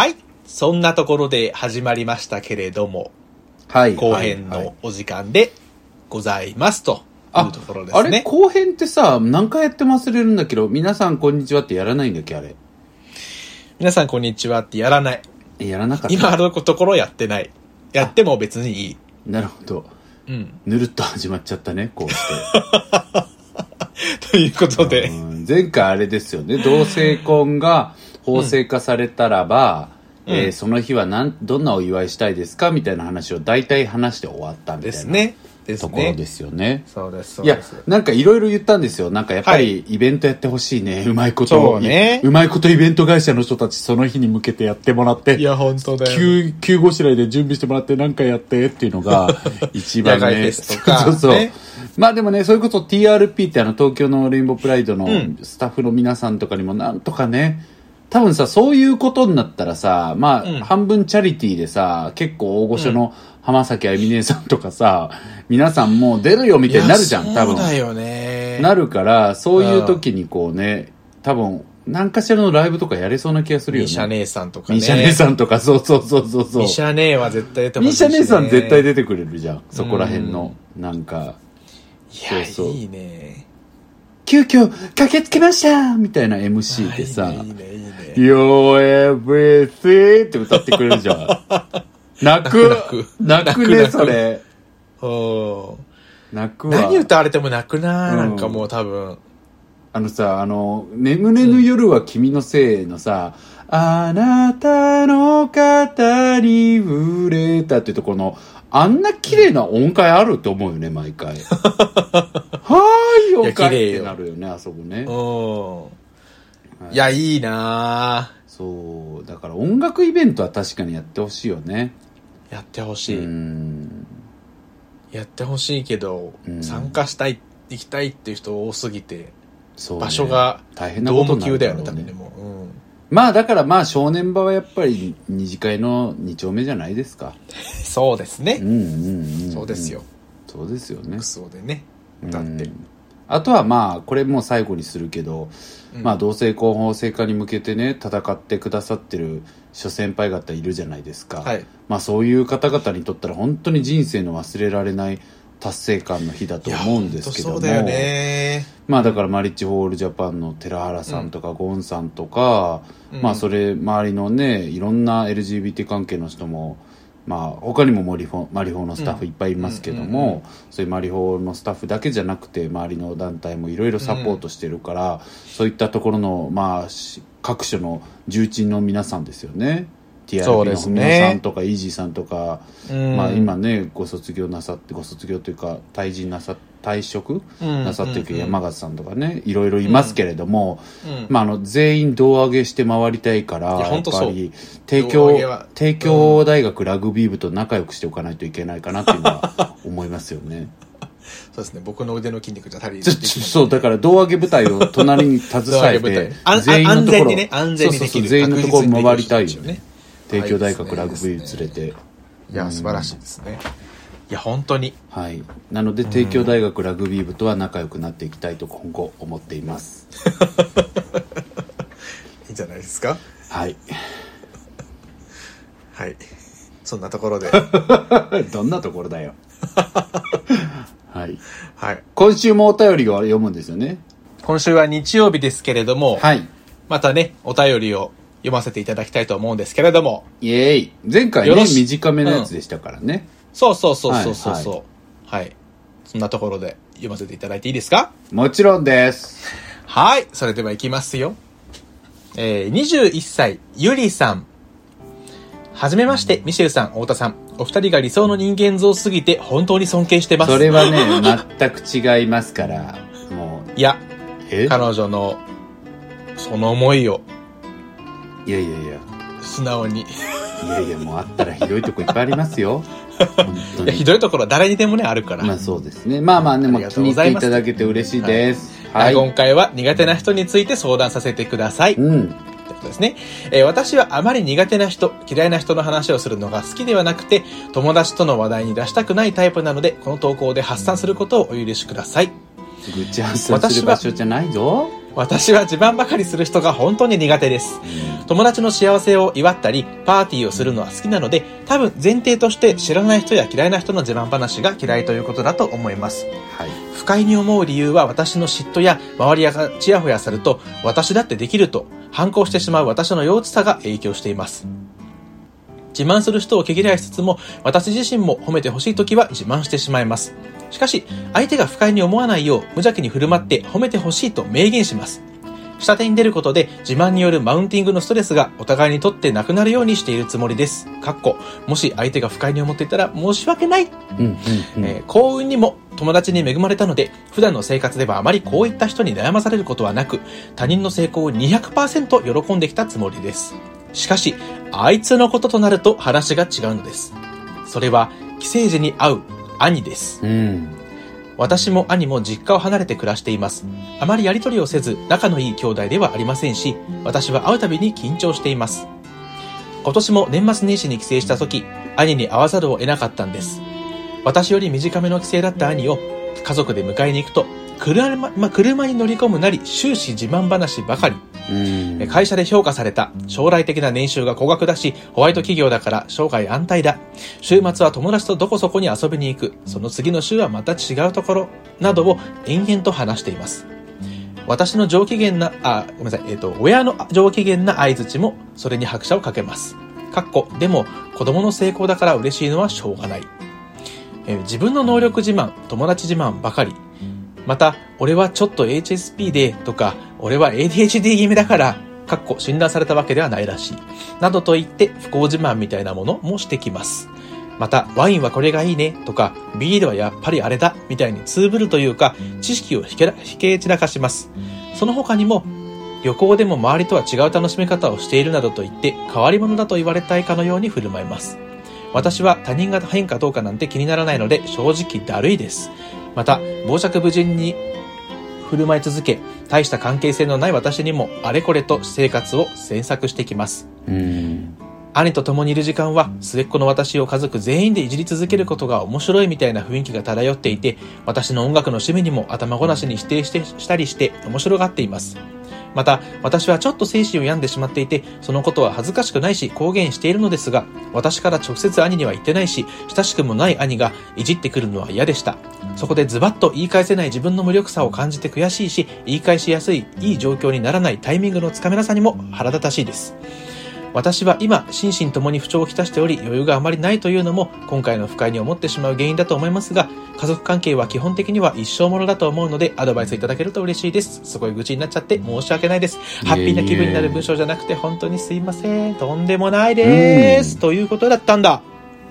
はい。そんなところで始まりましたけれども、はい。後編のお時間でございますというところですあれ？ね。後編ってさ、何回やっても忘れるんだけど、皆さんこんにちはってやらないんだっけあれ？皆さんこんにちはってやらない。えやらなかった。今あるところやってない。やっても別にいい。なるほど。うん。ぬるっと始まっちゃったね、こうして。ということで、うん前回あれですよね、同性婚が法制化されたらば、うんえーその日はなんどんなお祝いしたいですかみたいな話を大体話して終わったみたいなですね。ところですよね。そうです、そういやなんかいろいろ言ったんですよ。なんかやっぱりイベントやってほしいね。うまいこと。そうねうまいことイベント会社の人たちその日に向けてやってもらって。いや、本当だよ。急、急ごしらえで準備してもらって何かやってっていうのが 一番ね。そうそう。ねまあでもね、それこそ TRP ってあの東京のレインボープライドのんスタッフの皆さんとかにもなんとかね、多分さ、そういうことになったらさ、まあ、うん半分チャリティーでさ、結構大御所の浜崎あゆみ姉さんとかさ、皆さんもう出るよみたいになるじゃん、多分。そうだよね。なるから、そういう時にこうね、多分、何かしらのライブとかやれそうな気がするよね。ミシャ姉さんとかね。ミシャ姉さんとか、そうそうそうそうそう。ミシャ姉は絶対出てほしいミしねシャ姉さん絶対出てくれるじゃん。そこら辺の、なんか、いや、そうそういいね。急遽駆けつけましたみたいな MC でさ、いいね、いいね。You're everything って歌ってくれるじゃん。泣く？泣くね、それ。うん泣くわ。何歌われても泣くな、うんなんかもう多分。あのさ、あの、眠れぬ夜は君のせいのさ、あなたの肩に触れたっていうところの、あんな綺麗な音階あると思うよね、毎回。はーい、音階ってなるよね、あそこね。うん。いや、いいなそう、だから音楽イベントは確かにやってほしいよね。やってほうしい。ん。やってほしいけど、うん参加したい、行きたいっていう人多すぎて、そう、ね。場所が大変なドーことになるだよね、多分でも。うん。まあだからまあ正念場はやっぱり二次会の二丁目じゃないですか。そうですね。うんうんうん。そうですよ。。そうですよねク。ソでね。だってうん。あとはまあこれもう最後にするけど、うん。まあ同性婚法制化に向けてね戦ってくださってる諸先輩方いるじゃないですか、はい。まあそういう方々にとったら本当に人生の忘れられない達成感の日だと思うんですけども。まあだからマリッジホールジャパンの寺原さんとかゴンさんとか、うん。まあそれ周りのねいろんな LGBT 関係の人もまあ他にもマリフォマリフォのスタッフいっぱいいますけどもそういうマリフォのスタッフだけじゃなくて周りの団体もいろいろサポートしてるから、そういったところのまあし各所の重鎮の皆さんですよね TRP そうですの文野ねさんとかイージーさんとか、うん。まあ今ねご卒業なさってご卒業というか退陣なさ退職？うん。なさってる山形さんとかねいろいろいますけれども、うん。まあ、あの全員胴上げして回りたいからいややっぱり帝胴京帝京大学ラグビー部と仲良くしておかないといけないかなっていうのは思いますよね。そうですね。僕の腕の筋肉じゃ足りちょちょそうだから胴上げ部隊を隣に携えて全員のところ安全にね安全にそうそうできるそう全員のところ回りたいよね帝京大学ラグビー連れていや、素晴らしいですね。いや、本当に。はいなので帝京大学ラグビー部とは仲良くなっていきたいと今後思っています いいんじゃないですか。はいはい。そんなところで。どんなところだよ はいはい。今週もお便りを読むんですよね今週は日曜日ですけれども、はいまたね、お便りを読ませていただきたいと思うんですけれども、イエーイ前回ね短めのやつでしたからね、そうそうそうそうそうはいそう。はい。そんなところで読ませていただいていいですか？もちろんですはい。それでは行きますよ。えー、21歳、ゆりさん。はじめまして、ミシェルさん、太田さん。お二人が理想の人間像すぎて本当に尊敬してます。それはね全く違いますからもういや、え？彼女の、その思いをいやいやいや素直に。いいやいやもうあったらひどいとこいっぱいありますよ本当や、ひにどいところは誰にでもね、あるから。まあそうですねまあまあでもありが気に入っていとうございますただけて嬉しいですは、はいい、今回は苦手な人について相談させてください。うんですね。えー私はあまり苦手な人、嫌いな人の話をするのが好きではなくて、友達との話題に出したくないタイプなので、この投稿で発散することをお許しください。愚痴発散する場所じゃないぞ私は自慢ばかりする人が本当に苦手です。友達の幸せを祝ったり、パーティーをするのは好きなので、多分前提として知らない人や嫌いな人の自慢話が嫌いということだと思います。はい。不快に思う理由は私の嫉妬や周りがチヤホヤすると私だってできると反抗してしまう私の幼稚さが影響しています。自慢する人を毛嫌いしつつも私自身も褒めてほしい時は自慢してしまいます。しかし相手が不快に思わないよう無邪気に振る舞って褒めてほしいと明言します。下手に出ることで自慢によるマウンティングのストレスがお互いにとってなくなるようにしているつもりです。かっこ、もし相手が不快に思っていたら申し訳ないうんうんうん。えー幸運にも友達に恵まれたので、普段の生活ではあまりこういった人に悩まされることはなく、他人の成功を200%喜んできたつもりです。しかし、あいつのこととなると話が違うのです。それは、寄生児に会う兄です。うん。私も兄も実家を離れて暮らしています。あまりやりとりをせず、仲のいい兄弟ではありませんし、私は会うたびに緊張しています。今年も年末年始に帰省した時、兄に会わざるを得なかったんです。私より短めの帰省だった兄を家族で迎えに行くと、車まあ車に乗り込むなり終始自慢話ばかり。うん。会社で評価された。将来的な年収が高額だし、ホワイト企業だから生涯安泰だ。週末は友達とどこそこに遊びに行く。その次の週はまた違うところ。などを延々と話しています。私の上機嫌な、あ、ごめんなさい、えっ、と、親の上機嫌な相槌も、それに拍車をかけます。かっこ、でも、子供の成功だから嬉しいのはしょうがない。えー自分の能力自慢、友達自慢ばかり。また、俺はちょっと HSP で、とか、俺は ADHD 気味だから、かっこ診断されたわけではないらしい。などと言って不幸自慢みたいなものもしてきます。また、ワインはこれがいいね、とか、ビールはやっぱりあれだ、みたいにツーブルというか、知識をひけ散らかします。その他にも、旅行でも周りとは違う楽しみ方をしているなどと言って、変わり者だと言われたいかのように振る舞います。私は他人が変かどうかなんて気にならないので正直だるいです。また、傍若無人に振る舞い続け、大した関係性のない私にもあれこれと生活を詮索してきます。うん。兄と共にいる時間は末っ子の私を家族全員でいじり続けることが面白いみたいな雰囲気が漂っていて私の音楽の趣味にも頭ごなしに否定してしたりして面白がっていますまた私はちょっと精神を病んでしまっていてそのことは恥ずかしくないし公言しているのですが私から直接兄には言ってないし親しくもない兄がいじってくるのは嫌でした。そこでズバッと言い返せない自分の無力さを感じて悔しいし言い返しやすいいい状況にならないタイミングのつかめなさにも腹立たしいです。私は今、心身ともに不調をきたしており、余裕があまりないというのも、今回の不快に思ってしまう原因だと思いますが、家族関係は基本的には一生ものだと思うので、アドバイスいただけると嬉しいです。すごい愚痴になっちゃって申し訳ないです。ハッピーな気分になる文章じゃなくて、本当にすいません。とんでもないです。ということだったんだ。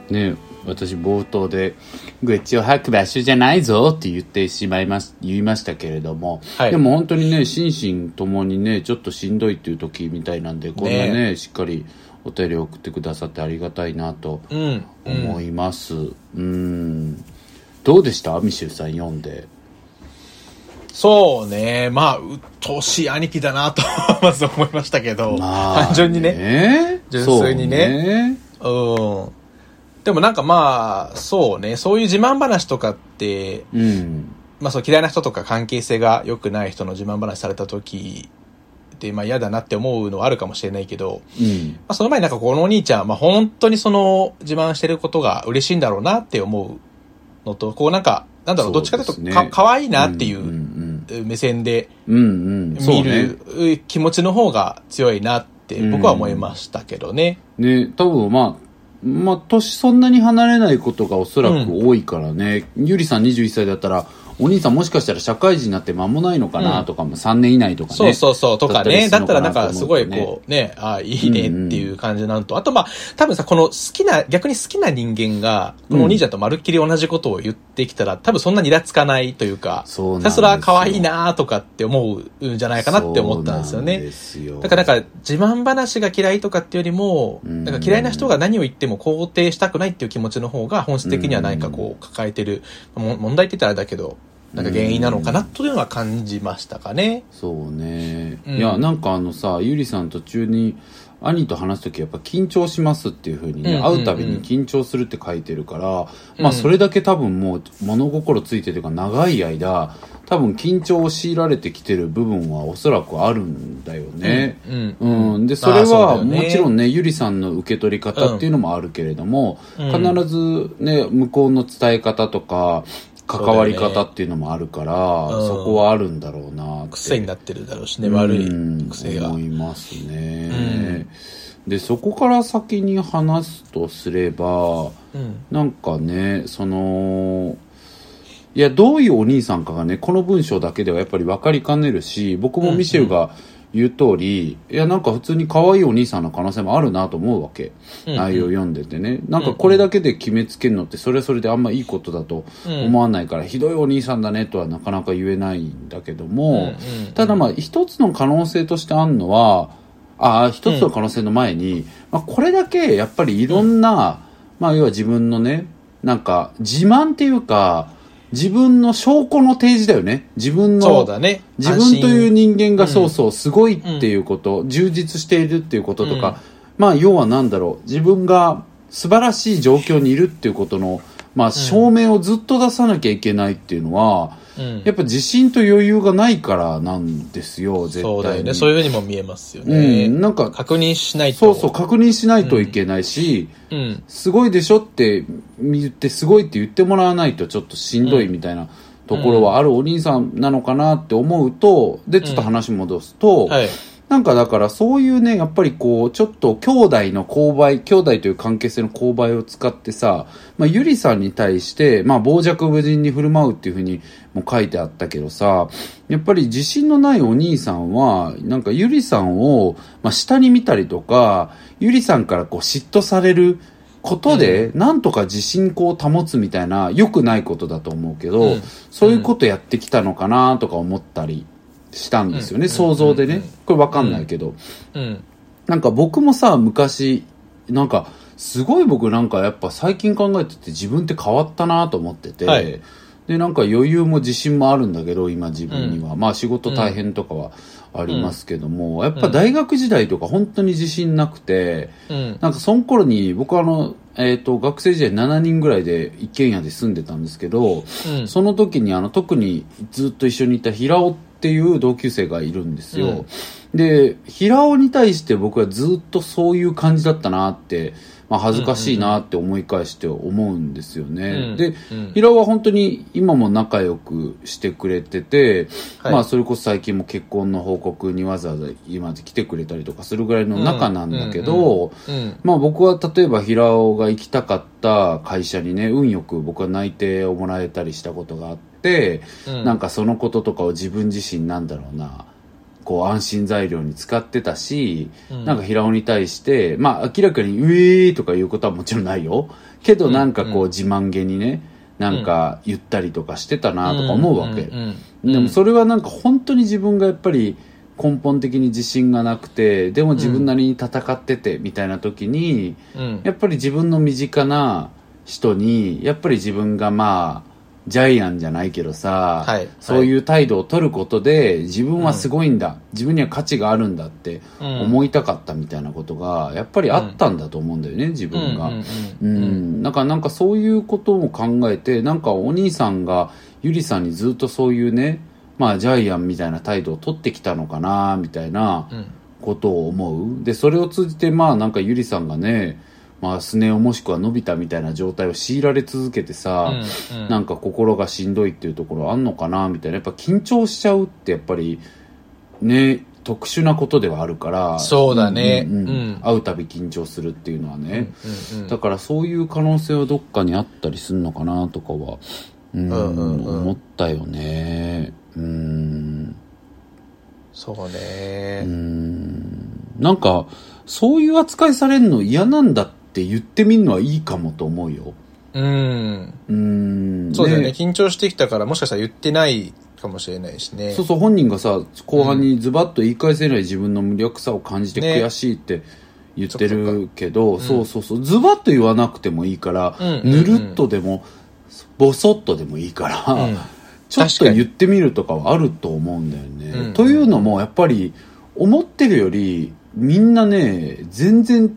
ね私冒頭で愚痴を吐く場所じゃないぞって言ってしまいます言いましたけれども、はい。でも本当にね心身ともにねちょっとしんどいっていう時みたいなんでこん。なねねしっかりお便りを送ってくださってありがたいなとうん。うん思います。うん。どうでした？ミシェルさん読んで。そうね。まあ、うっとうしい兄貴だなと、まず思いましたけど、まあ単純にね。ね。純粋にね。うん。でもなんかまあ、そうね。そういう自慢話とかって、そうねうん。まあそう嫌いな人とか関係性が良くない人の自慢話された時って、まあ嫌だなって思うのはあるかもしれないけど、うん。まあその前になんかこのお兄ちゃん、まあ本当にその自慢してることが嬉しいんだろうなって思うのと、こうなんか、なんだろう、どっちかというとか、可愛いなっていうんう目線で見ね。る気持ちの方が強いなって僕は思いましたけどね。ね、多分まあ、まあ、年そんなに離れないことがおそらく多いからね、ゆりさん21歳だったら、お兄さんもしかしたら社会人になって間もないのかなとかも、3年以内とかね。そうそうそう、とかね。だったらなんかすごいう。こう、ね、ああ、いいねっていう感じなのと、あとまあ、多分さ、この好きな、逆に好きな人間が、このお兄ちゃんとまるっきり同じことを言ってきたら、多分そんなにイラつかないというか、そうそれは可愛いなとかって思うんじゃないかなって思ったんですよね。よだからなんか自慢話が嫌いとかっていうよりも、うんなんか嫌いな人が何を言っても肯定したくないっていう気持ちの方が本質的には何かこう抱えてる、も問題って言ったらあれだけど、なんか原因なのかなというのは感じましたかね。そうね、うん。いやなんかあのさゆりさん途中に兄と話す時やっぱ緊張しますっていうふうにね、うんうんうん。会うたびに緊張するって書いてるから、うん。まあそれだけ多分もう物心ついてというか長い間多分緊張を強いられてきてる部分はおそらくあるんだよね。うんうん、でそれはもちろんねゆりさんの受け取り方っていうのもあるけれども、うん。必ずね向こうの伝え方とか関わり方っていうのもあるからそ,、うんこはあるんだろうなって。癖になってるだろうしね、悪うんい癖が。思。いますね、でそこから先に話すとすればうん。なんかねそのいやどういうお兄さんかがねこの文章だけではやっぱり分かりかねるし僕もミシェルが言う通り、いやなんか普通に可愛いお兄さんの可能性もあるなと思うわけ、うん内容読んでてね。なんかこれだけで決めつけるのってそれはそれであんまいいことだと思わないから、ひどいお兄さんだねとはなかなか言えないんだけども、うんうんただまあ一つの可能性としてあるのはああ一つの可能性の前に、まあ、これだけやっぱりいろんな、まあ要は自分のねなんか自慢っていうか自分の証拠の提示だよね。自分のそうだね。自分という人間がうんそうそうすごいっていうこと、充実しているっていうこととか、まあ要はなんだろう。自分が素晴らしい状況にいるっていうことのまあ証明をずっと出さなきゃいけないっていうのは、うんやっぱ自信と余裕がないからなんですよ絶対にそうだよね。そういうふうにも見えますようね。ん、なんか確認しないと。そうそう確認しないといけないし、うん。すごいでしょって言ってすごいって言ってもらわないとちょっとしんどいみたいなところはあるお兄さんなのかなって思うとでちょっと話戻すと、はい。なんかだからそういうねやっぱりこうちょっと兄弟の勾配兄弟という関係性の勾配を使ってさ、まあ、ゆりさんに対して、まあ、傍若無人に振る舞うっていうふうにも書いてあったけどさやっぱり自信のないお兄さんはなんかゆりさんを、まあ、下に見たりとかゆりさんからこう嫉妬されることで、なんとか自信こう保つみたいな良くないことだと思うけど、うん。そういうことやってきたのかなとか思ったりしたんですよね、うん想像でね、うんこれわかんないけど、うん。なんか僕もさ昔なんかすごい僕なんかやっぱ最近考えてて自分って変わったなと思ってて、はい。でなんか余裕も自信もあるんだけど今自分には、まあ仕事大変とかはありますけども、やっぱ大学時代とか本当に自信なくて、うん。なんかその頃に僕はあの、えっと学生時代7人ぐらいで一軒家で住んでたんですけど、うん。その時にあの特にずっと一緒にいた平尾っていう同級生がいるんですよ、で平尾に対して僕はずっとそういう感じだったなって、まあ、恥ずかしいなって思い返して思うんですよね、うんでうん。平尾は本当に今も仲良くしてくれてて、はい。まあそれこそ最近も結婚の報告にわざわざ今まで来てくれたりとかするぐらいの仲なんだけど、うん。まあ僕は例えば平尾が行きたかった会社にね運よく僕は内定をもらえたりしたことがあって、うん。なんかそのこととかを自分自身なんだろうな。こう安心材料に使ってたし、うん。なんか平尾に対してまあ明らかに「ウェー」とかいうことはもちろんないよ。けどなんかこう自慢げにねなんか言ったりとかしてたなとか思うわけ、でもそれはなんか本当に自分がやっぱり根本的に自信がなくてでも自分なりに戦っててみたいな時に、うん。やっぱり自分の身近な人にやっぱり自分がまあジャイアンじゃないけどさ、はい。そういう態度を取ることで自分はすごいんだ、自分には価値があるんだってうん。思いたかったみたいなことがやっぱりあったんだと思うんだよね、自分が。うんううん。うん。ん、だからなんかそういうことも考えてなんかお兄さんがゆりさんにずっとそういうねまあジャイアンみたいな態度を取ってきたのかなみたいなうん。ことを思う。でそれを通じてまあなんかゆりさんがねまあスネ夫もしくはのび太みたいな状態を強いられ続けてさ、うんうん。なんか心がしんどいっていうところあんのかなみたいな。やっぱ緊張しちゃうってやっぱりね特殊なことではあるからそうだね。んんうん。うん。会うたび緊張するっていうのはね、うんうんだからそういう可能性はどっかにあったりするのかなとかはうん、うんうんうん。思ったよね。うん。そうね。うん。なんかそういう扱いされるの嫌なんだって言ってみるのはいいかもと思うよ。うん。うん。そうだよね。緊張してきたからもしかしたら言ってないかもしれないしね。そうそう本人がさ後半にズバッと言い返せない自分の無力さを感じてね。悔しいって言ってるけど、そっかそうそうそう。ズバッと言わなくてもいいから、ぬるっとでもボソッとでもいいから、うん。ちょっと言ってみるとかはあると思うんだよね。うん。というのもやっぱり思ってるよりみんなね全然違う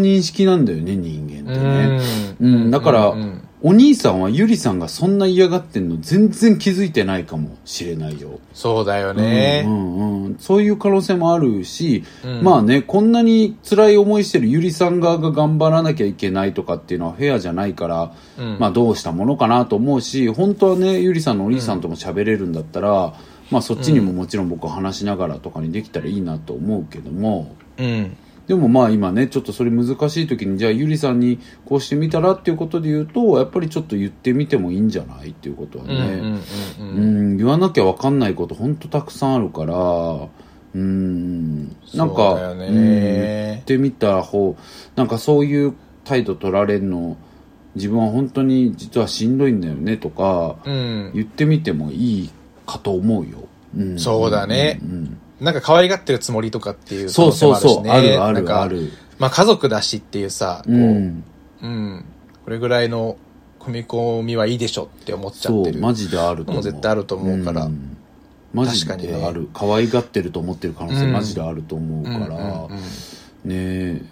認識なんだよね人間ってね。うん。だからうんお兄さんはゆりさんがそんな嫌がってんの全然気づいてないかもしれないよ。そうだよね。うんうんうん、そういう可能性もあるし、うん。まあね、こんなに辛い思いしてるゆりさん側が頑張らなきゃいけないとかっていうのはフェアじゃないから、うん。まあどうしたものかなと思うし、本当はね、ゆりさんのお兄さんとも喋れるんだったら、まあそっちにももちろん僕は話しながらとかにできたらいいなと思うけども、うん。でもまあ今ね、ちょっとそれ難しい時に、じゃあゆりさんにこうしてみたらっていうことで言うと、やっぱりちょっと言ってみてもいいんじゃないっていうことはね。言わなきゃ分かんないこと本当たくさんあるから、うん、なんか、ねうん言ってみた方、なんかそういう態度取られるの、自分は本当に実はしんどいんだよねとか、うん。言ってみてもいいかと思うよ。うん、そうだねうんうんなんか可愛がってるつもりとかっていう可そう能性そう。そう、もあるしね。あるあるある。まあ家族だしっていうさ、こう、ううん、ん、これぐらいの踏み込みはいいでしょって思っちゃそう、ってる。マジであると思う。絶対あると思うから。ん。マジである、可愛がってると思ってる可能性うん。マジであると思うから、うんうんうんねえ。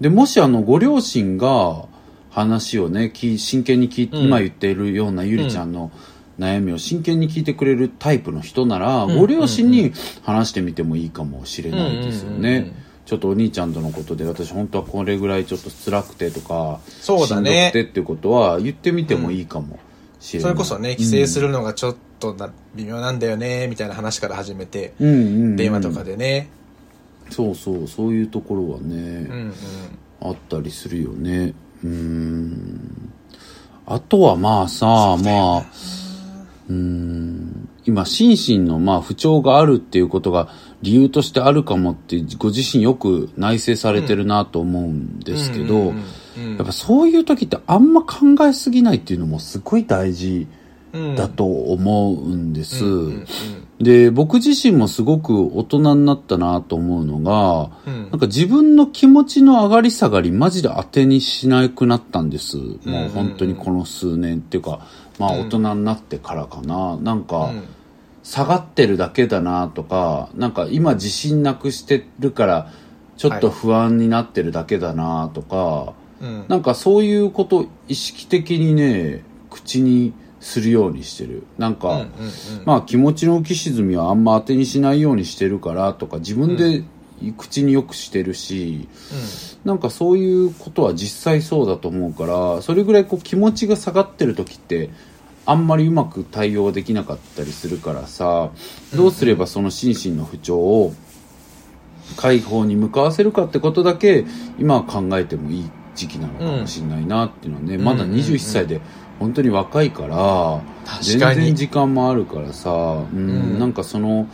でもしあのご両親が話をねき真剣に聞いて、うん。今言っているようなゆりちゃんの悩みを真剣に聞いてくれるタイプの人なら、うん。ご両親に話してみてもいいかもしれないですよね、うんうんうんうん。ちょっとお兄ちゃんとのことで私本当はこれぐらいちょっと辛くてとかそうだね。しんどくてっていうことは言ってみてもいいかもしれない、それこそね、帰省するのがちょっとな微妙なんだよね、みたいな話から始めて、うんうんうん。電話とかでね。そうそうそういうところはね、うんうん。あったりするよね。うーん。あとはまあさまあうーん今心身のまあ不調があるっていうことが理由としてあるかもってご自身よく内省されてるなと思うんですけど、やっぱそういう時ってあんま考えすぎないっていうのもすごい大事うんだと思うんです。で、僕自身もすごく大人になったなと思うのが、うんなんか自分の気持ちの上がり下がりマジで当てにしなくなったんです。もう本当にこの数年っていうか、まあうん大人になってからかな。なんか、うん。下がってるだけだなとか、なんか今自信なくしてるから、ちょっと不安になってるだけだなとか、うん。なんかそういうことを意識的にね、口にするようにしてる。なんか、まあ気持ちの浮き沈みはあんま当てにしないようにしてるからとか自分で口によくしてるし、なんかそういうことは実際そうだと思うからそれぐらいこう気持ちが下がってる時ってあんまりうまく対応できなかったりするからさどうすればその心身の不調を解放に向かわせるかってことだけ今は考えてもいい時期なのかもしれないなっていうのはね、うん。まだ21歳で本当に若いから全然時間もあるからさ、うんうん。なんかその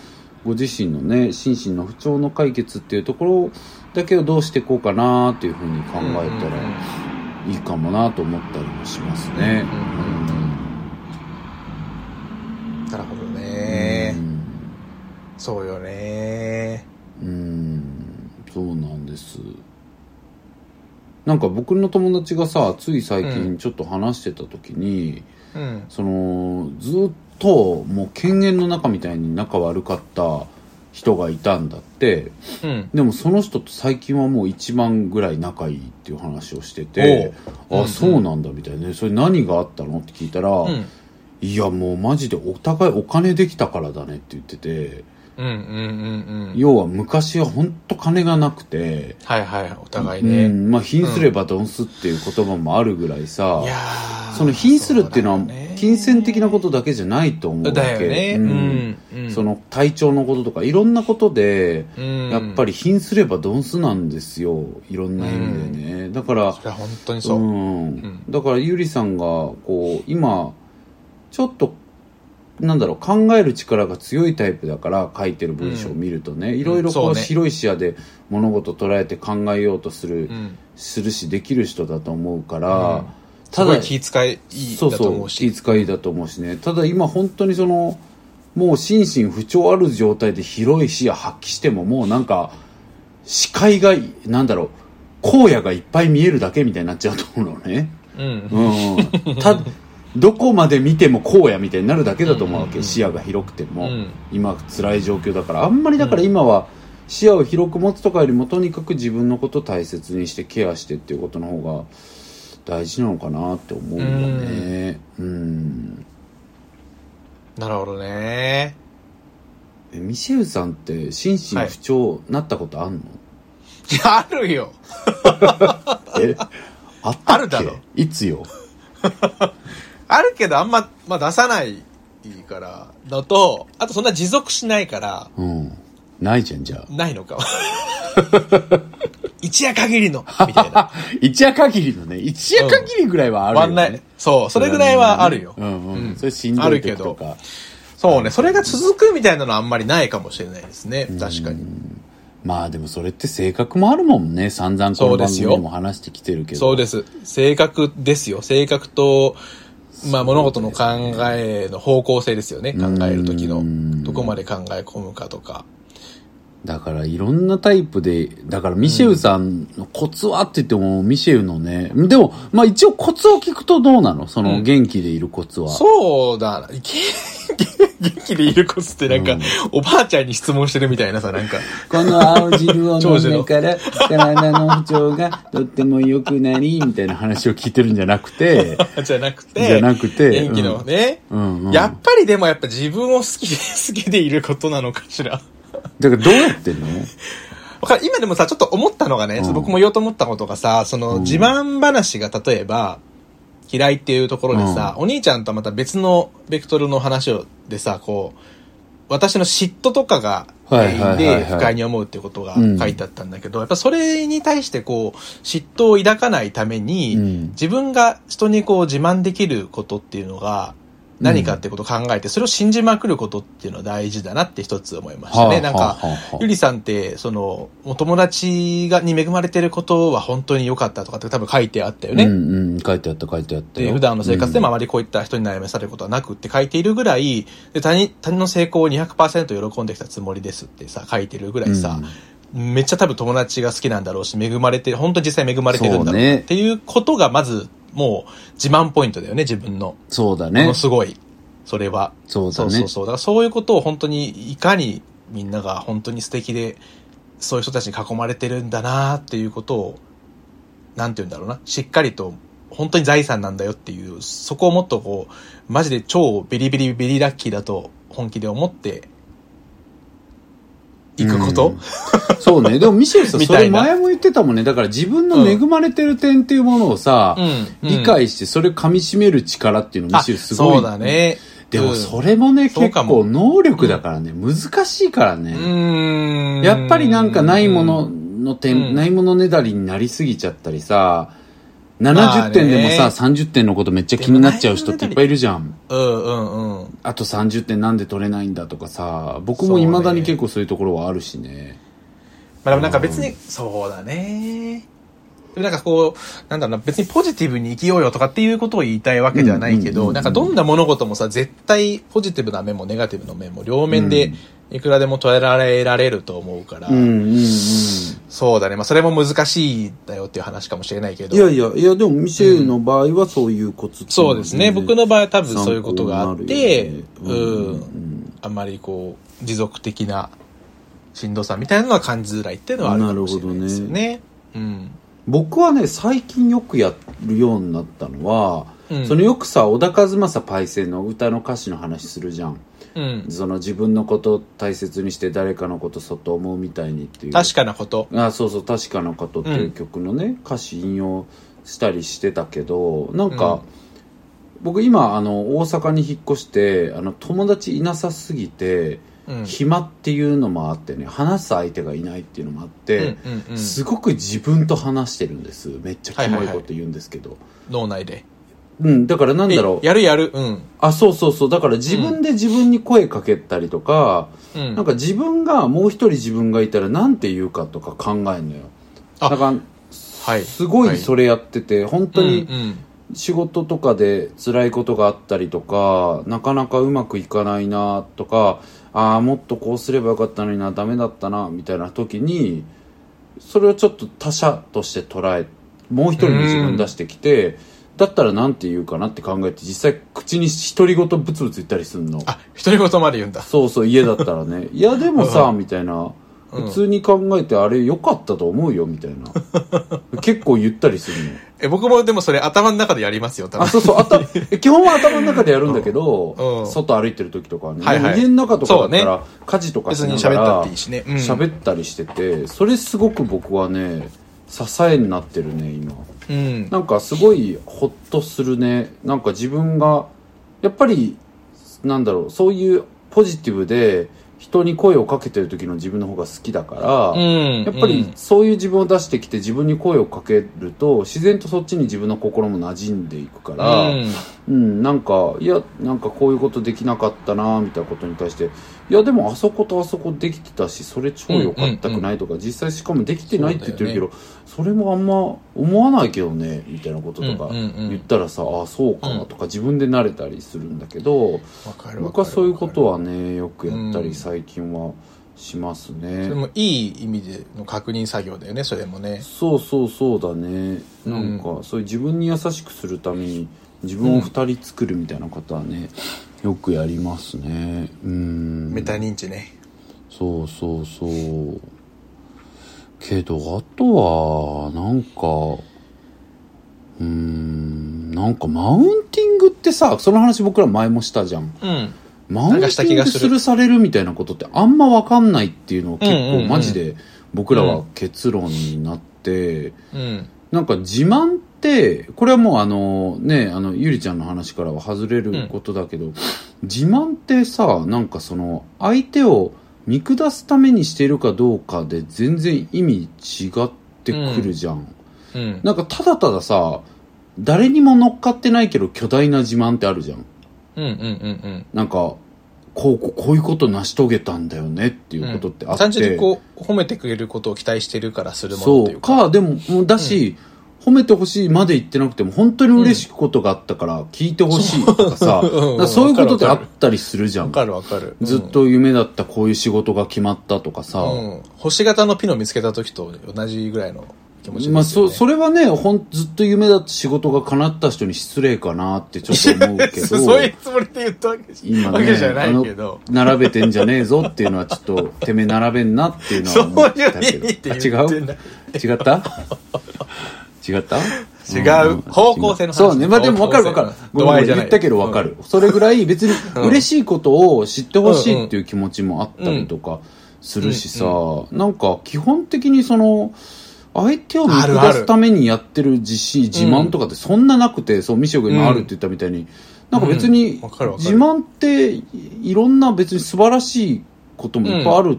ご自身のね心身の不調の解決っていうところだけをどうしていこうかなっていうふうに考えたうんうんうん。らいいかもなと思ったりもしますね。うんうんなるほどね、そうよね。うん。うん。そうなんです。なんか僕の友達がさつい最近ちょっと話してた時に、うん。そのずっともう犬猿の中みたいに仲悪かった人がいたんだって。うん。でもその人と最近はもう一番ぐらい仲いいっていう話をしてておう。うん。あそうなんだみたいなね。それ何があったのって聞いたら、うん。いやもうマジでお互いお金できたからだねって言っててうんうんうんうん。要は昔は本当金がなくて、はいはいお互いうね、んまあ貧すればドンスっていう言葉もあるぐらいさ、いやーその貧するっていうのは金銭的なことだけじゃないと思うわけ。だよね。ううんん、うん、その体調のこととかいろんなことで、うん。やっぱり貧すればドンスなんですよ。いろんな意味でね、だから本当にそう、うん。ん。だからゆりさんがこう今ちょっとなんだろう考える力が強いタイプだから書いてる文章を見るとね、いろいろこそう広い視野で物事捉えて考えようとする、うん。するしできる人だと思うから、うん。ただ気遣いいいそうそだと思うし。う気遣いだと思うしね。ただ今本当にそのもう心身不調ある状態で広い視野発揮してももうなんか視界がなんだろう荒野がいっぱい見えるだけみたいになっちゃうと思うのね。うん。うん。たどこまで見ても荒野みたいになるだけだと思うわけ、うんうん。うん視野が広くても、うん。今辛い状況だから。あんまりだから今は視野を広く持つとかよりもとにかく自分のことを大切にしてケアしてっていうことの方が大事なのかなって思うんだね。うん。なるほどね。えミシェルさんって心身不調なったことあんの、いや、あるよ。えあったっけ？あるだろ。いつよ？あるけどあんま、まあ、出さないから、のと、あとそんな持続しないから、うん。ないじゃんじゃあ。ないのか。一夜限りの、みたいな。一夜限りのね。一夜限りぐらいはあるよね、ワンナイそう、それぐらいはあるよ。うん。うん、うん。それしんどい時とか。そうね、それが続くみたいなのはあんまりないかもしれないですね。確かに。まあでもそれって性格もあるもんね。散々この番組でも話してきてるけど。そうです。性格ですよ。性格と、まあ物事の考えの方向性ですよね。考える時のう。んどこまで考え込むかとか。だからいろんなタイプで、だからミシェルさんのコツはって言っても、ミシェルのね、でも、まあ一応コツを聞くとどうなの？その元気でいるコツは。そうだな。元 元気でいるコツってなんか、おばあちゃんに質問してるみたいなさ、なんか。この青汁を飲んでから、体の不調がとっても良くなり、みたいな話を聞いてるんじゃなくて、じゃなくて、じゃなくて元気のね。うんうんやっぱりでもやっぱ自分を好きで、好きでいることなのかしら。だからどうやってんの？今でもさ、ちょっと思ったのがね、うん。僕も言おうと思ったことがさ、その、うん自慢話が例えば、嫌いっていうところでさ、お兄ちゃんとはまた別のベクトルの話をでさ、こう、私の嫉妬とかが原因ではい。不快に思うってことがうん。書いてあったんだけど、やっぱそれに対してこう、嫉妬を抱かないために、うん。自分が人にこう自慢できることっていうのが、何かってことを考えて、それを信じまくることっていうのは大事だなって一つ思いましたね。なんか、ゆりさんって、その、お友達が、に恵まれてることは本当に良かったとかって多分書いてあったよね。うんうん、書いてあった書いてあった普段の生活でもあうんまりこういった人に悩まされることはなくって書いているぐらい、で他人他人の成功を200%喜んできたつもりですってさ、書いてるぐらいさ、めっちゃ多分友達が好きなんだろうし、恵まれて、本当に実際恵まれてるんだろうっていうことがまず、もう自慢ポイントだよね、自分の。もそうだねの。すごい。それは。そうだねそうそう。そう。だからそういうことを本当に、いかにみんなが本当に素敵で、そういう人たちに囲まれてるんだなっていうことを、なんて言うんだろうな。しっかりと、本当に財産なんだよっていう、そこをもっとこう、マジで超ビリビリビリラッキーだと本気で思って、いくこと、うんそうね。でもミシェルさん、それ前も言ってたもんね。だから自分の恵まれてる点っていうものをさ、うんうん理解してそれを噛み締める力っていうのミあシェルすごい。そうだ。ね。でもうんそれもね、うかも構能力だからね、難しいからね。やっぱりなんかないものの点、うんないものねだりになりすぎちゃったりさ、まあ70ね点でもさ、30点のことめっちゃ気になっちゃう人っていっぱいいるじゃん。うんうんうん。あと30点なんで取れないんだとかさ、僕も未だに結構そういうところはあるしね。まあでもなんか別に、そうだね。でもなんかこう、なんだろうな、別にポジティブに生きようよとかっていうことを言いたいわけではないけど、うんうんうんうんなんかどんな物事もさ、絶対ポジティブな面もネガティブな面も両面でいくらでも捉えられられると思うから、うんうんうん。そうだね。まあそれも難しいんだよっていう話かもしれないけど。いやいや、いやでもミシェルの場合はそういうコツっていのはそうですね。僕の場合は多分そういうことがあって、参考になるよねうん。あんまりこう、持続的なしんどさみたいなのは感じづらいっていうのはあるかもしれないですよね。うん。僕はね、最近よくやるようになったのは、うんそのよくさ、小田和正パイセンの歌の歌詞の話するじゃん。うん。その自分のことを大切にして誰かのことそっと思うみたいにっていう。確かなこと。あそうそう、確かなことっていう曲のね、歌詞引用したりしてたけど、なんか、うん僕今、あの、大阪に引っ越して、あの、友達いなさすぎて、うん。暇っていうのもあってね、話す相手がいないっていうのもあって、すごく自分と話してるんです。めっちゃキモいこと言うんですけど。脳内で。うん、だからなんだろう。えやるやる？うん。あ、そうそうそう。だから自分で自分に声かけたりとか、うん。なんか自分がもう一人自分がいたらなんて言うかとか考えるのよ。あだから、はい。すごいそれやってて、本当に仕事とかで辛いことがあったりとか、なかなかうまくいかないなとか、ああ、もっとこうすればよかったのにな、ダメだったな、みたいな時に、それをちょっと他者として捉え、もう一人の自分出してきて、だったらなんて言うかなって考えて、実際口に独り言ブツブツ言ったりするの。あ、独り言まで言うんだ。そうそう、家だったらね。いや、でもさ、うんみたいな。うん。普通に考えてあれ良かったと思うよみたいな。結構言ったりするの。え、僕もでもそれ頭の中でやりますよ、多分。あそうそうあた 基本は頭の中でやるんだけど、うん。外歩いてる時とかはね、はいはい。家の中とかだったら家事とかし別にながら喋ったっていいしね。うん。喋ったりしててそれすごく僕はね支えになってるね今。うん。なんかすごいホッとするね。なんか自分がやっぱりなんだろうそういうポジティブで人に声をかけてる時の自分の方が好きだから、うん。やっぱりそういう自分を出してきて自分に声をかけると自然とそっちに自分の心も馴染んでいくかうん、ら、うん。うん、なんか、いや、なんかこういうことできなかったな、みたいなことに対して、いや、でもあそことあそこできてたし、それ超良かったくないとか、実際しかもできてないって言ってるけど、そ,、れもあんま思わないけどね、みたいなこととか言ったらさ、あ、そうかうんとか自分で慣れたりするんだけど、わかるわかる僕はそういうことはね、よくやったうんり最近はしますそね。れもいい意味での確認作業だよね、それもね。そうそうそうだね。うんなんか、そういう自分に優しくするために、自分を二人作るみたいなことはね、よくやりますね。うん。メタ認知ね。そうそうそう。けど、あとは、なんか、うーん、なんかマウンティングってさ、その話僕ら前もしたじゃん。うん。マウンティングがするされるみたいなことってあんまわかんないっていうのを結構マジで僕らは結論になって、うん。なんか自慢って、これはもうあのね、あの、ゆりちゃんの話からは外れることだけど、自慢ってさ、なんかその、相手を見下すためにしているかどうかで全然意味違ってくるじゃん。うん。なんかただたださ、誰にも乗っかってないけど巨大な自慢ってあるじゃん。うんうんうんうん。なんか、こう、こういうこと成し遂げたんだよねっていうことってあって。単純にこう、褒めてくれることを期待してるからするものそうっていうか。か、でも、だし、褒めてほしいまで言ってなくても、本当に嬉しいことがあったから、聞いてほしいとかさ、うんだからそういうことってあったりするじゃん。わかるわかる。ずっと夢だったこういう仕事が決まったとかさ、うん。星型のピノ見つけた時と同じぐらいの気持ちね。まあ、そ、それはね、ほん、ずっと夢だった仕事が叶った人に失礼かなってちょっと思うけど、そういうつもりで言ったわけじ今ねわけじゃないけど。並べてんじゃねえぞっていうのはちょっと、てめえ並べんなっていうのは思ったけど。そういう意味違う？違った？違った？違う。方向性の話。そうね。まあでも分かる分かる。ごめん言ったけど分かる。それぐらい別にうん。嬉しいことを知ってほしいっていう気持ちもあったりとかするしさ、なんか基本的にその、相手を見下すためにやってる自信、自慢とかってそんななくて、そう、ミシェルが今あるって言ったみたいに、なんか別に自慢っていろんな別に素晴らしいこともいっぱいある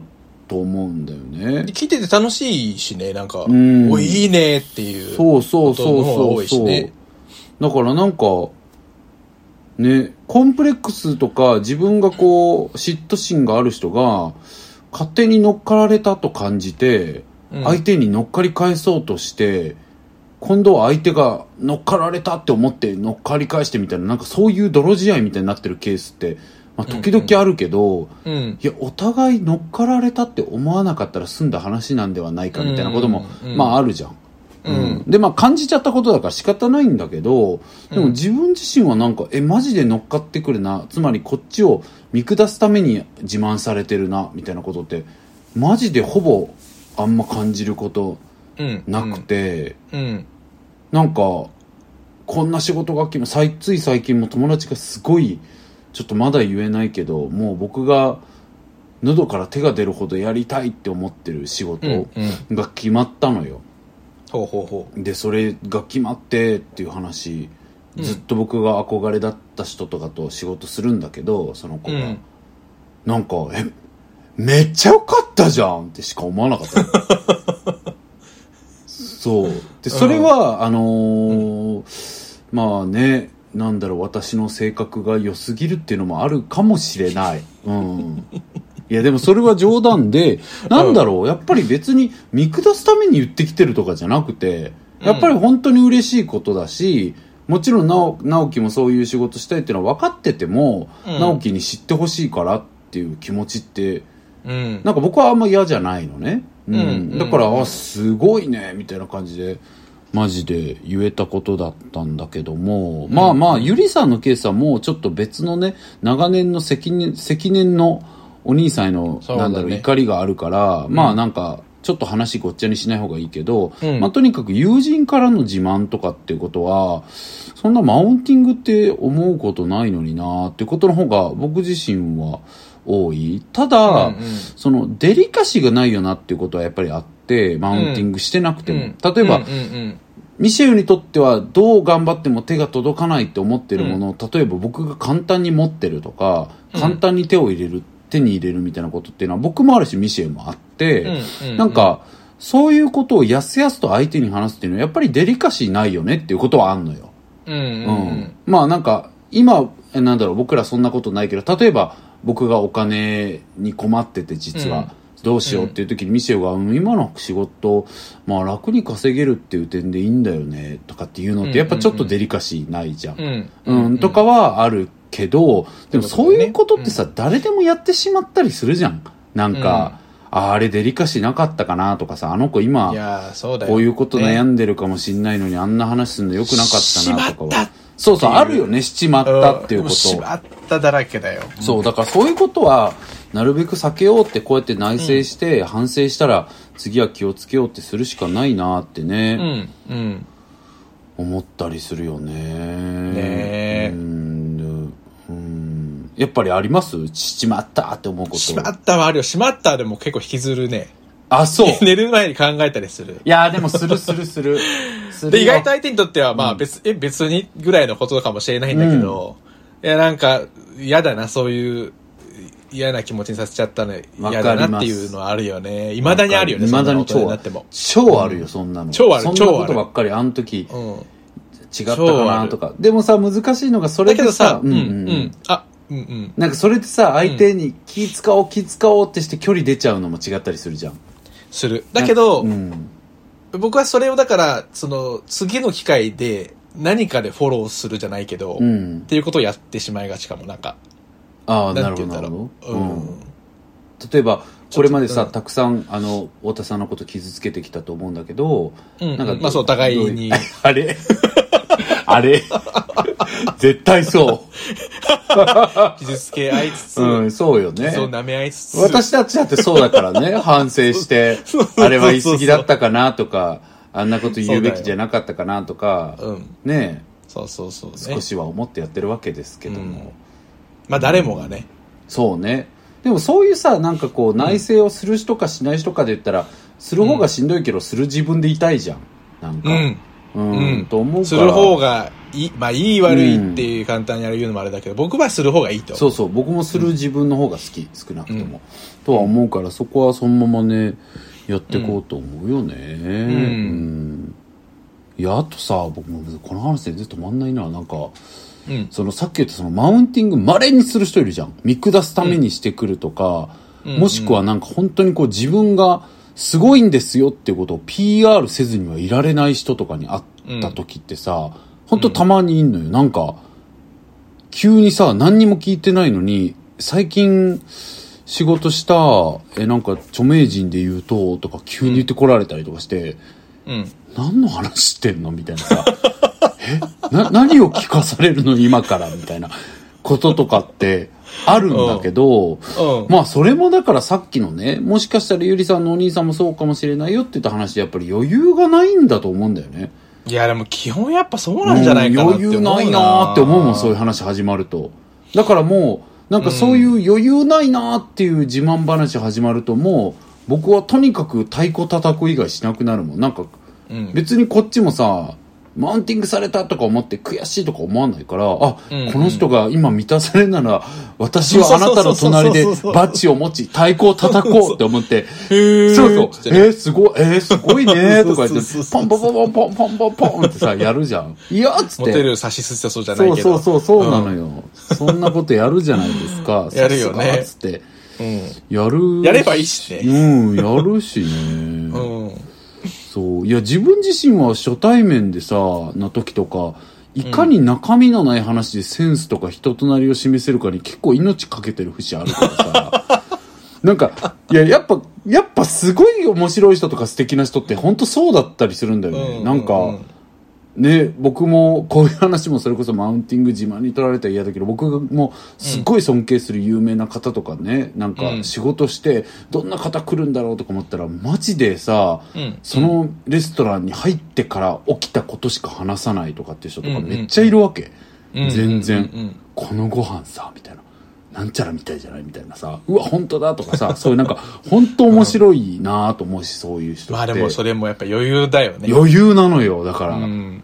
と思うんだよね。聞いてて楽しいしね、なんか、んお、いいねっていう。そうそうそうそうそう、ねだからなんかねコンプレックスとか自分がこう嫉妬心がある人が勝手に乗っかられたと感じて、うん相手に乗っかり返そうとして今度は相手が乗っかられたって思って乗っかり返してみたいななんかそういう泥仕合みたいになってるケースって、まあ、時々あるけど、うん。いや、お互い乗っかられたって思わなかったら済んだ話なんではないかみたいなことも、うんうんまああるじゃん。うんで、まあ感じちゃったことだから仕方ないんだけど、でもうん自分自身はなんか、え、マジで乗っかってくるな。つまりこっちを見下すために自慢されてるな、みたいなことって、マジでほぼあんま感じることうん。なくて、うん。なんか、こんな仕事が決ま、最つい最近も友達がすごい、ちょっとまだ言えないけど、もう僕が喉から手が出るほどやりたいって思ってる仕事うん。うん。が決まったのよ。ほうほうほで、それが決まってっていう話、うんずっと僕が憧れだった人とかと仕事するんだけど、その子う。うが。ん。なんか、え、めっちゃ良かったじゃんってしか思わなかった。そう。で、それは、あのーまあね、なんだろう、私の性格が良すぎるっていうのもあるかもしれない。うん。いや、でもそれは冗談で、なんだろう、やっぱり別に見下すために言ってきてるとかじゃなくて、やっぱり本当に嬉しいことだし、もちろん直直樹もそういう仕事したいっていうのは分かってても、うん直樹に知ってほしいからっていう気持ちって、うん。なんか僕はあんま嫌じゃないのね。うん。うんだから、うんあ、すごいね、みたいな感じで、マジで言えたことだったんだけども、まあまあ、ゆりさんのケースはもうちょっと別のね、長年の積年、積年のお兄さんへの、なんだろう、怒りがあるから、まあなんか、ちょっと話ごっちゃにしない方がいいけど、うん。まあとにかく友人からの自慢とかっていうことは、そんなマウンティングって思うことないのになってことの方が僕自身は多い。ただ、うんうん。そのデリカシーがないよなっていうことはやっぱりあって、マウンティングしてなくても。例えば、うんうんうんミシェルにとってはどう頑張っても手が届かないって思ってるものを、例えば僕が簡単に持ってるとか、うん。簡単に手を入れる、手に入れるみたいなことっていうのは僕もあるしミシェルもあって、うんうんなんか、そういうことをやすやすと相手に話すっていうのはやっぱりデリカシーないよねっていうことはあんのよ。うんうんううんん。まあなんか、今、えなんだろう、僕らそんなことないけど、例えば僕がお金に困ってて実は、うんどうしようっていう時にミシェルが、うん今の仕事、まあ楽に稼げるっていう点でいいんだよね、とかっていうのってやっぱちょっとデリカシーないじゃん。うん。うん、とかはあるけど、でもそういうことってさ、う誰でもやってしまったりするじゃん。なんか、ああれデリカシーなかったかなとかさ、あの子今こういうこと悩んんでるかもしんないのに、あんな話するのよくなかったなとかは。そうそうあるよね、しちまったっていうこと。しまっただらけだよ。そう、だからそういうことは、なるべく避けようってこうやって内省して、反省したら、次は気をつけようってするしかないなってうね、んうん。思ったりするよね。え。うん。うん。やっぱりあります？しちまったって思うこと。しまったはあるよ。しまったでも結構引きずるね。あ、そう。寝る前に考えたりする。いや、でもするするする。す るで、意よ外と相手にとっては、まあ別、え、別にぐらいのことかもしれないんだけど、いや、なんか、嫌だな、そういう、嫌な気持ちにさせちゃったの嫌だなっていうのはあるよね。未だにあるよね、未だに超になっても。超あるよ、そんなの。超あるそんな超あることばっかり、あの時、うん。違ったかなとか。でもさ、難しいのが、それでだけどさ、うん、ううんん、あ、うん、うん。なんかそれってさ、相手に気使おう、気使おうってして距離出ちゃうのも違ったりするじゃん。する。だけど、うん。僕はそれをだから、その、次の機会で何かでフォローするじゃないけど、っうん。ていうことをやってしまいがちかも、なんか。ああ、なるほど、なるほど。う。ううんん。例えば、これまでさ、たくさん、あの、太田さんのこと傷つけてきたと思うんだけど、うんなんか、まあそうお互いに あれ？あれ？絶対そ傷つけ合いつつ、う。うん、そうよね。そう舐め合いつつ。私たちだってそうだからね、反省して、あれは言い過ぎだったかなとか、あんなこと言うべきじゃなかったかなとか、うん。ねそうそうそうね。少しは思ってやってるわけですけども。まあ誰もがね。そうね。でもそういうさ、なんかこう、内省をする人かしない人かで言ったら、する方がしんどいけど、する自分でいたいじゃん。なんか。うん。うん。うんと思うから。する方がいい、まあいい悪いっていう簡単に言うのもあれだけど、僕はする方がいいと。そうそう、僕もする自分の方が好き、少なくとも。とは思うから、そこはそのままね、やっていこうと思うよね。うんいや、あとさ、僕もこの話でずっと止まんないな、なんか、うん。そのさっき言ったそのマウンティング稀にする人いるじゃん。見下すためにしてくるとか、うんもしくはなんか本当にこう自分がすごいんですよっていうことを PR せずにはいられない人とかに会った時ってさ、本当たまにいんのよ。なんか、急にさ、何にも聞いてないのに、最近仕事した、え、なんか著名人で言うと、とか急に言ってこられたりとかして、うん。何の話してんの？みたいなさ。え？な、何を聞かされるの今からみたいなこととかってあるんだけど、うん。まあそれもだからさっきのね、もしかしたらゆりさんのお兄さんもそうかもしれないよって言った話でやっぱり余裕がないんだと思うんだよね。いや、でも基本やっぱそうなんじゃないかなって思ううん余裕ないなーって思うもん、そういう話始まると。だからもう、なんかそういう余裕ないなーっていう自慢話始まるともう、僕はとにかく太鼓叩く以外しなくなるもん。なんかうん。別にこっちもさ、マウンティングされたとか思って悔しいとか思わないから、あ、うんうん、この人が今満たされるなら、私はあなたの隣で バッジを持ち、太鼓を叩こうって思って、そうそう、えー、すごい、えー、すごいね とか言って、ポンポンポンポンポンポンポンポンってさ、やるじゃん。いやっつって。モテる差し進てそうじゃないけど。そうそうそう、そうなのよ、うん、そんなことやるじゃないですか。やるよね。つって。うん、やる。やればいいしね。うん、やるしね。うんそう。いや、自分自身は初対面でさ、な時とか、いかに中身のない話でセンスとか人となりを示せるかに結構命かけてる節あるからさ。なんか、いや、やっぱ、やっぱすごい面白い人とか素敵な人って本当そうだったりするんだよね。うんなんか、うんね、僕もこういう話もそれこそマウンティング自慢に取られたら嫌だけど僕もすっごい尊敬する有名な方とかね、なんかうん。仕事してどんな方来るんだろうとか思ったらマジでさ、うん。そのレストランに入ってから起きたことしか話さないとかっていう人とかめっちゃいるわけ、うん。全然、このご飯さみたいな。なんちゃらみたいじゃないみたいなさ。うわ本当だとかさ そういうなんか本当面白いなと思うしそういう人って。まあでもそれもやっぱ余裕だよね。余裕なのよ。だから、うん。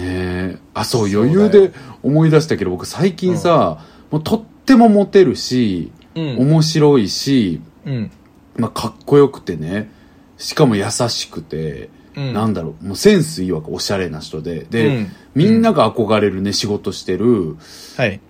ね。えあそう余裕で思い出したけど僕最近さ、もうとってもモテるし、うん。面白いし、うん。まあ、かっこよくてね。しかも優しくて、うん。なんだろう。もうセンスいいわけおしゃれな人で。で、うん。みんなが憧れるね仕事してるはい。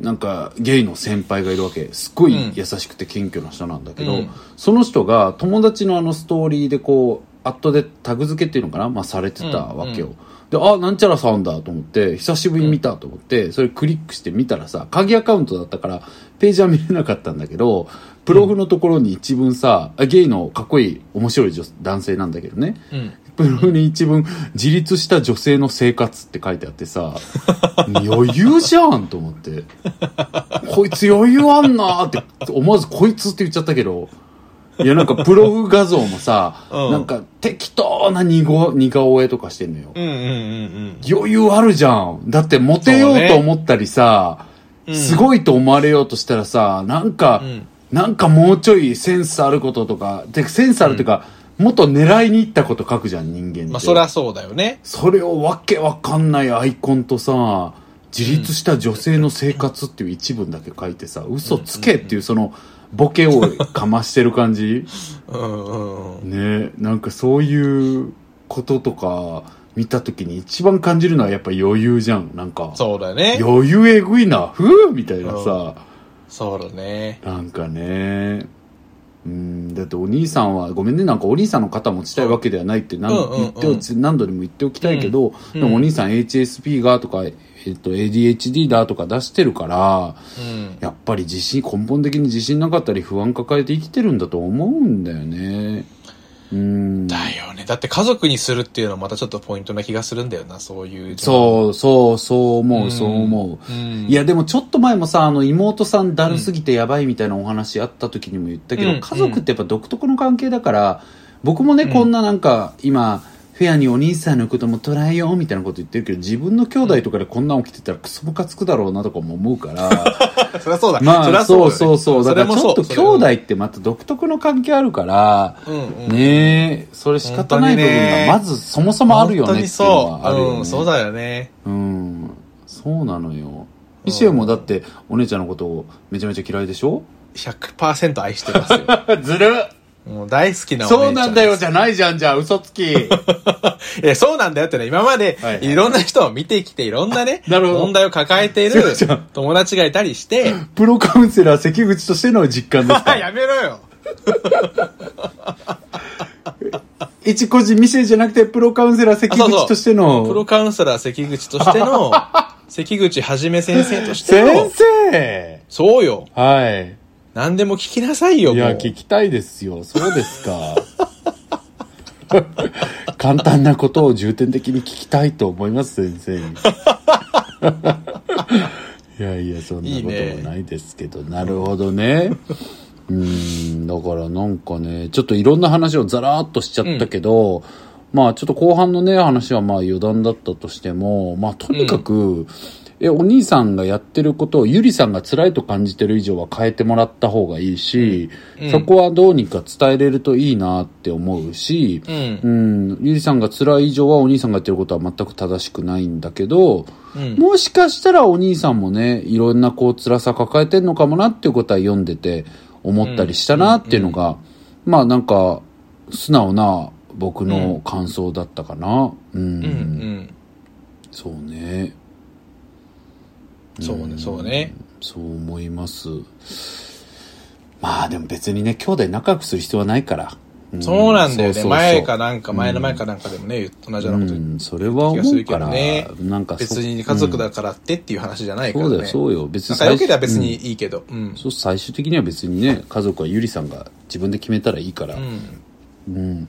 なんかゲイの先輩がいるわけ。すっごいうん。優しくて謙虚な人なんだけど、うん。その人が友達のあのストーリーでこうアットでタグ付けっていうのかな、まあ、されてたわけよ、うんであなんちゃらさんだと思って久しぶりに見たと思って、それクリックして見たらさ鍵アカウントだったからページは見れなかったんだけどプロフのところに一文さ、あゲイのかっこいい面白い女男性なんだけどね。うん。プロフに一文自立した女性の生活って書いてあってさ余裕じゃんと思って。こいつ余裕あんなーって思わずこいつって言っちゃったけどいやなんかプロフ画像もさ、うん。なんか適当な似顔似顔絵とかしてんのよ、うんうんうん余裕あるじゃん。だってモテようと思ったりさ、うん。すごいと思われようとしたらさなんか、うん。なんかもうちょいセンスあることとかでセンスあるっていうか、もっと狙いに行ったこと書くじゃん人間って、まあそりゃそうだよね。それをわけわかんないアイコンとさ自立した女性の生活っていう一文だけ書いてさ嘘つけっていうそのボケをかましてる感じ？うんうんうん。ねなんかそういうこととか見た時に一番感じるのはやっぱ余裕じゃん。なんかそうだよね。余裕えぐいなふうみたいなさ、そうだね。なんかね。うんだってお兄さんはごめんねなんかお兄さんの肩持ちたいわけではないって何,、うんうんうん。言って何度でも言っておきたいけど、うんでもお兄さん HSP がとか、えっと、ADHD だとか出してるからうん。やっぱり自信根本的に自信なかったり不安抱えて生きてるんだと思うんだよねうんだよね。だって家族にするっていうのはまたちょっとポイントな気がするんだよな、そういう。そうそうそう思う、うんそう思ううん。いやでもちょっと前もさあの妹さんだるすぎてやばいみたいなお話あった時にも言ったけど、うん家族ってやっぱ独特の関係だから僕もね、うんこんななんか今フェアにお兄さんのことも捉えようみたいなこと言ってるけど自分の兄弟とかでこんなん起きてたらクソムカつくだろうなとかも思うから。そりゃそうだ。まありゃそうそうそうだからちょっと兄弟ってまた独特の関係あるから。ねえそれ仕方ない部分がまずそもそもあるよねっていうのはあるよね。う。ん、そうだよね。うん、そうなのよ。ミシェルもだってお姉ちゃんのことをめちゃめちゃ嫌いでしょ？100%愛してますよ。ずるもう大好きなお姉ちゃんそうなんだよじゃないじゃんじゃあ嘘つき。いや、そうなんだよってね、今まではいろんな人を見てきて、いろんなね、なるほど。問題を抱えている友達がいたりして、プロカウンセラー関口としての実感ですか？やめろよ。一個人ミシェルじゃなくてプロカウンセラー関口としてプロのカウンセラー関口としての、関口はじめ先生として先の、生！そうよ。はい何でも聞きなさいよ、いや。聞きたいですよ。そうですか。簡単なことを重点的に聞きたいと思います先生に。いやいやそんなこともないですけど。なるほどね。うんだからなんかねちょっといろんな話をザラーっとしちゃったけど、まあちょっと後半のね話はまあ余談だったとしてもまあとにかく、えお兄さんがやってることをゆりさんが辛いと感じてる以上は変えてもらった方がいいし、うんそこはどうにか伝えれるといいなって思うし、うんう。ん、ゆりさんが辛い以上はお兄さんがやってることは全く正しくないんだけど、うん。もしかしたらお兄さんもね、いろんなこう辛さ抱えてんのかもなっていうことは読んでて思ったりしたなっていうのが、まあなんか素直な僕の感想だったかな。うん。うん。うん。そうね。そうね、そうね。そう思います。まあでも別にね、兄弟仲良くする必要はないから。んそうなんだよね。そうそうそう前かなんか、前の前かなんかでもね、同じようなこと言っうん、それは思うから、どねなんかそ別に家族だからってっていう話じゃないからね。そうだよ、そうよ。別に仲良ければ別うんにいいけど。うん。そう最終的には別にね家族はゆりさんが自分で決めたらいいからうん。うん、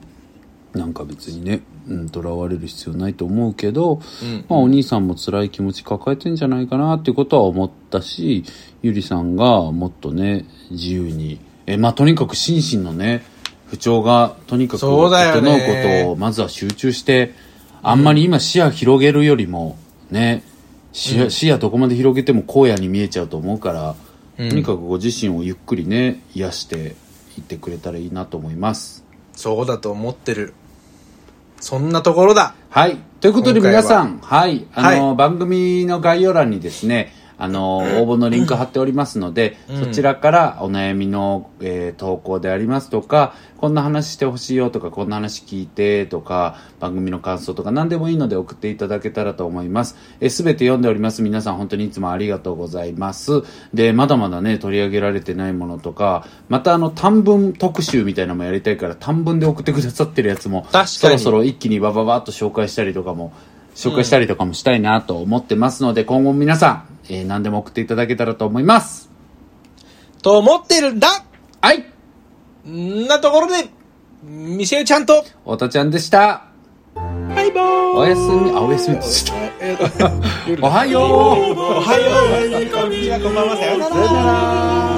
なんか別にね、うん、囚われる必要ないと思うけど、うんまあお兄さんも辛い気持ち抱えてんじゃないかなっていうことは思ったし、ゆりさんがもっとね、自由に、え、まあとにかく心身のね、不調がとにかく整うねことをまずは集中して、あんまり今視野広げるよりも、ね、視野,、視野どこまで広げても荒野に見えちゃうと思うから、うんとにかくご自身をゆっくりね、癒していってくれたらいいなと思います。そうだと思ってる。そんなところだ。はい。ということで皆さん、はい。あの、は番組の概要欄にですね、あの、応募のリンク貼っておりますので、うんそちらからお悩みの、えー投稿でありますとか、こんな話してほしいよとか、こんな話聞いてとか、番組の感想とか何でもいいので送っていただけたらと思います。えすべて読んでおります。皆さん本当にいつもありがとうございます。で、まだまだね、取り上げられてないものとか、またあの、短文特集みたいなのもやりたいから、短文で送ってくださってるやつも、そろそろ一気にバババッと紹介したりとかも、紹介したりとかもしたいなと思ってますので、今後も皆さん、えー何でも送っていただけたらと思います。と思ってるんだ。はい。んなところで、ミシェルちゃんと、太田ちゃんでした。バイバーイ。おやすみ、あ、おやすみって言っえー。おはよう。おはよう、こんにちは、こんばんは。さよなら